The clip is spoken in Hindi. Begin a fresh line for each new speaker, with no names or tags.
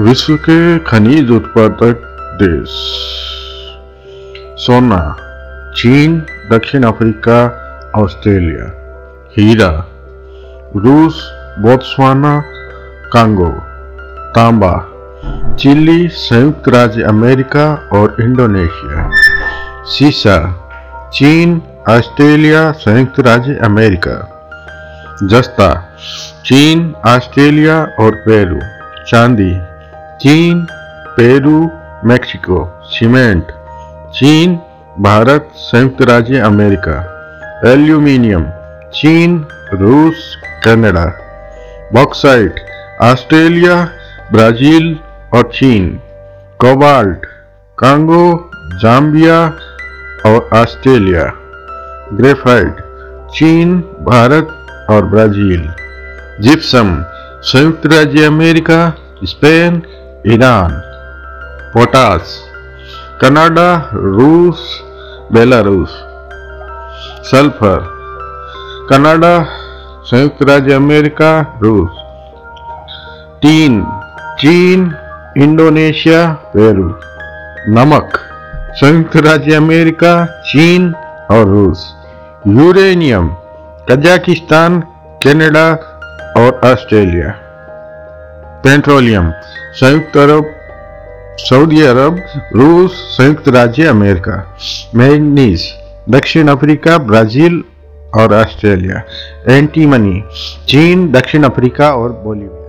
विश्व के खनिज उत्पादक देश। सोना, चीन, दक्षिण अफ्रीका, ऑस्ट्रेलिया, हीरा, रूस, बोत्सवाना, कांगो, तांबा, चिली, संयुक्त राज्य अमेरिका और इंडोनेशिया, सीसा, चीन, ऑस्ट्रेलिया, संयुक्त राज्य अमेरिका, जस्ता, चीन, ऑस्ट्रेलिया और पेरू, चांदी चीन, पेरू, मेक्सिको, सीमेंट, चीन, भारत, संयुक्त राज्य अमेरिका, एल्यूमिनियम, चीन, रूस, कनाडा, बॉक्साइट, ऑस्ट्रेलिया, ब्राज़ील और चीन, कोबाल्ट, कांगो, जाम्बिया और ऑस्ट्रेलिया, ग्रेफाइट, चीन, भारत और ब्राज़ील, जिप्सम, संयुक्त राज्य America, Spain Iran potash Canada रूस बेलारूस सल्फ़र कनाडा संयुक्त राज्य अमेरिका रूस टीन चीन इंडोनेशिया पेरू नमक संयुक्त राज्य अमेरिका चीन और रूस यूरेनियम कजाकिस्तान कनाडा और ऑस्ट्रेलिया पेट्रोलियम, संयुक्त अरब, सऊदी अरब, रूस, संयुक्त राज्य अमेरिका, मैग्नीज, दक्षिण अफ्रीका, ब्राज़ील और ऑस्ट्रेलिया, एंटीमनी, चीन, दक्षिण अफ्रीका और बोलीविया